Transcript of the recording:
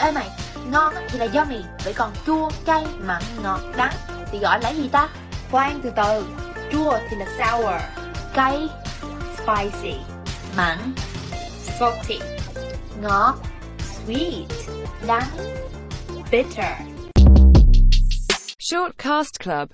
Ê mày, ngon thì là do mì vậy còn chua, cay, mặn, ngọt, đắng thì gọi là gì ta? Khoan từ từ, chua thì là sour, Cay, spicy, mặn, salty, ngọt, sweet, đắng. bitter. Shortcast Club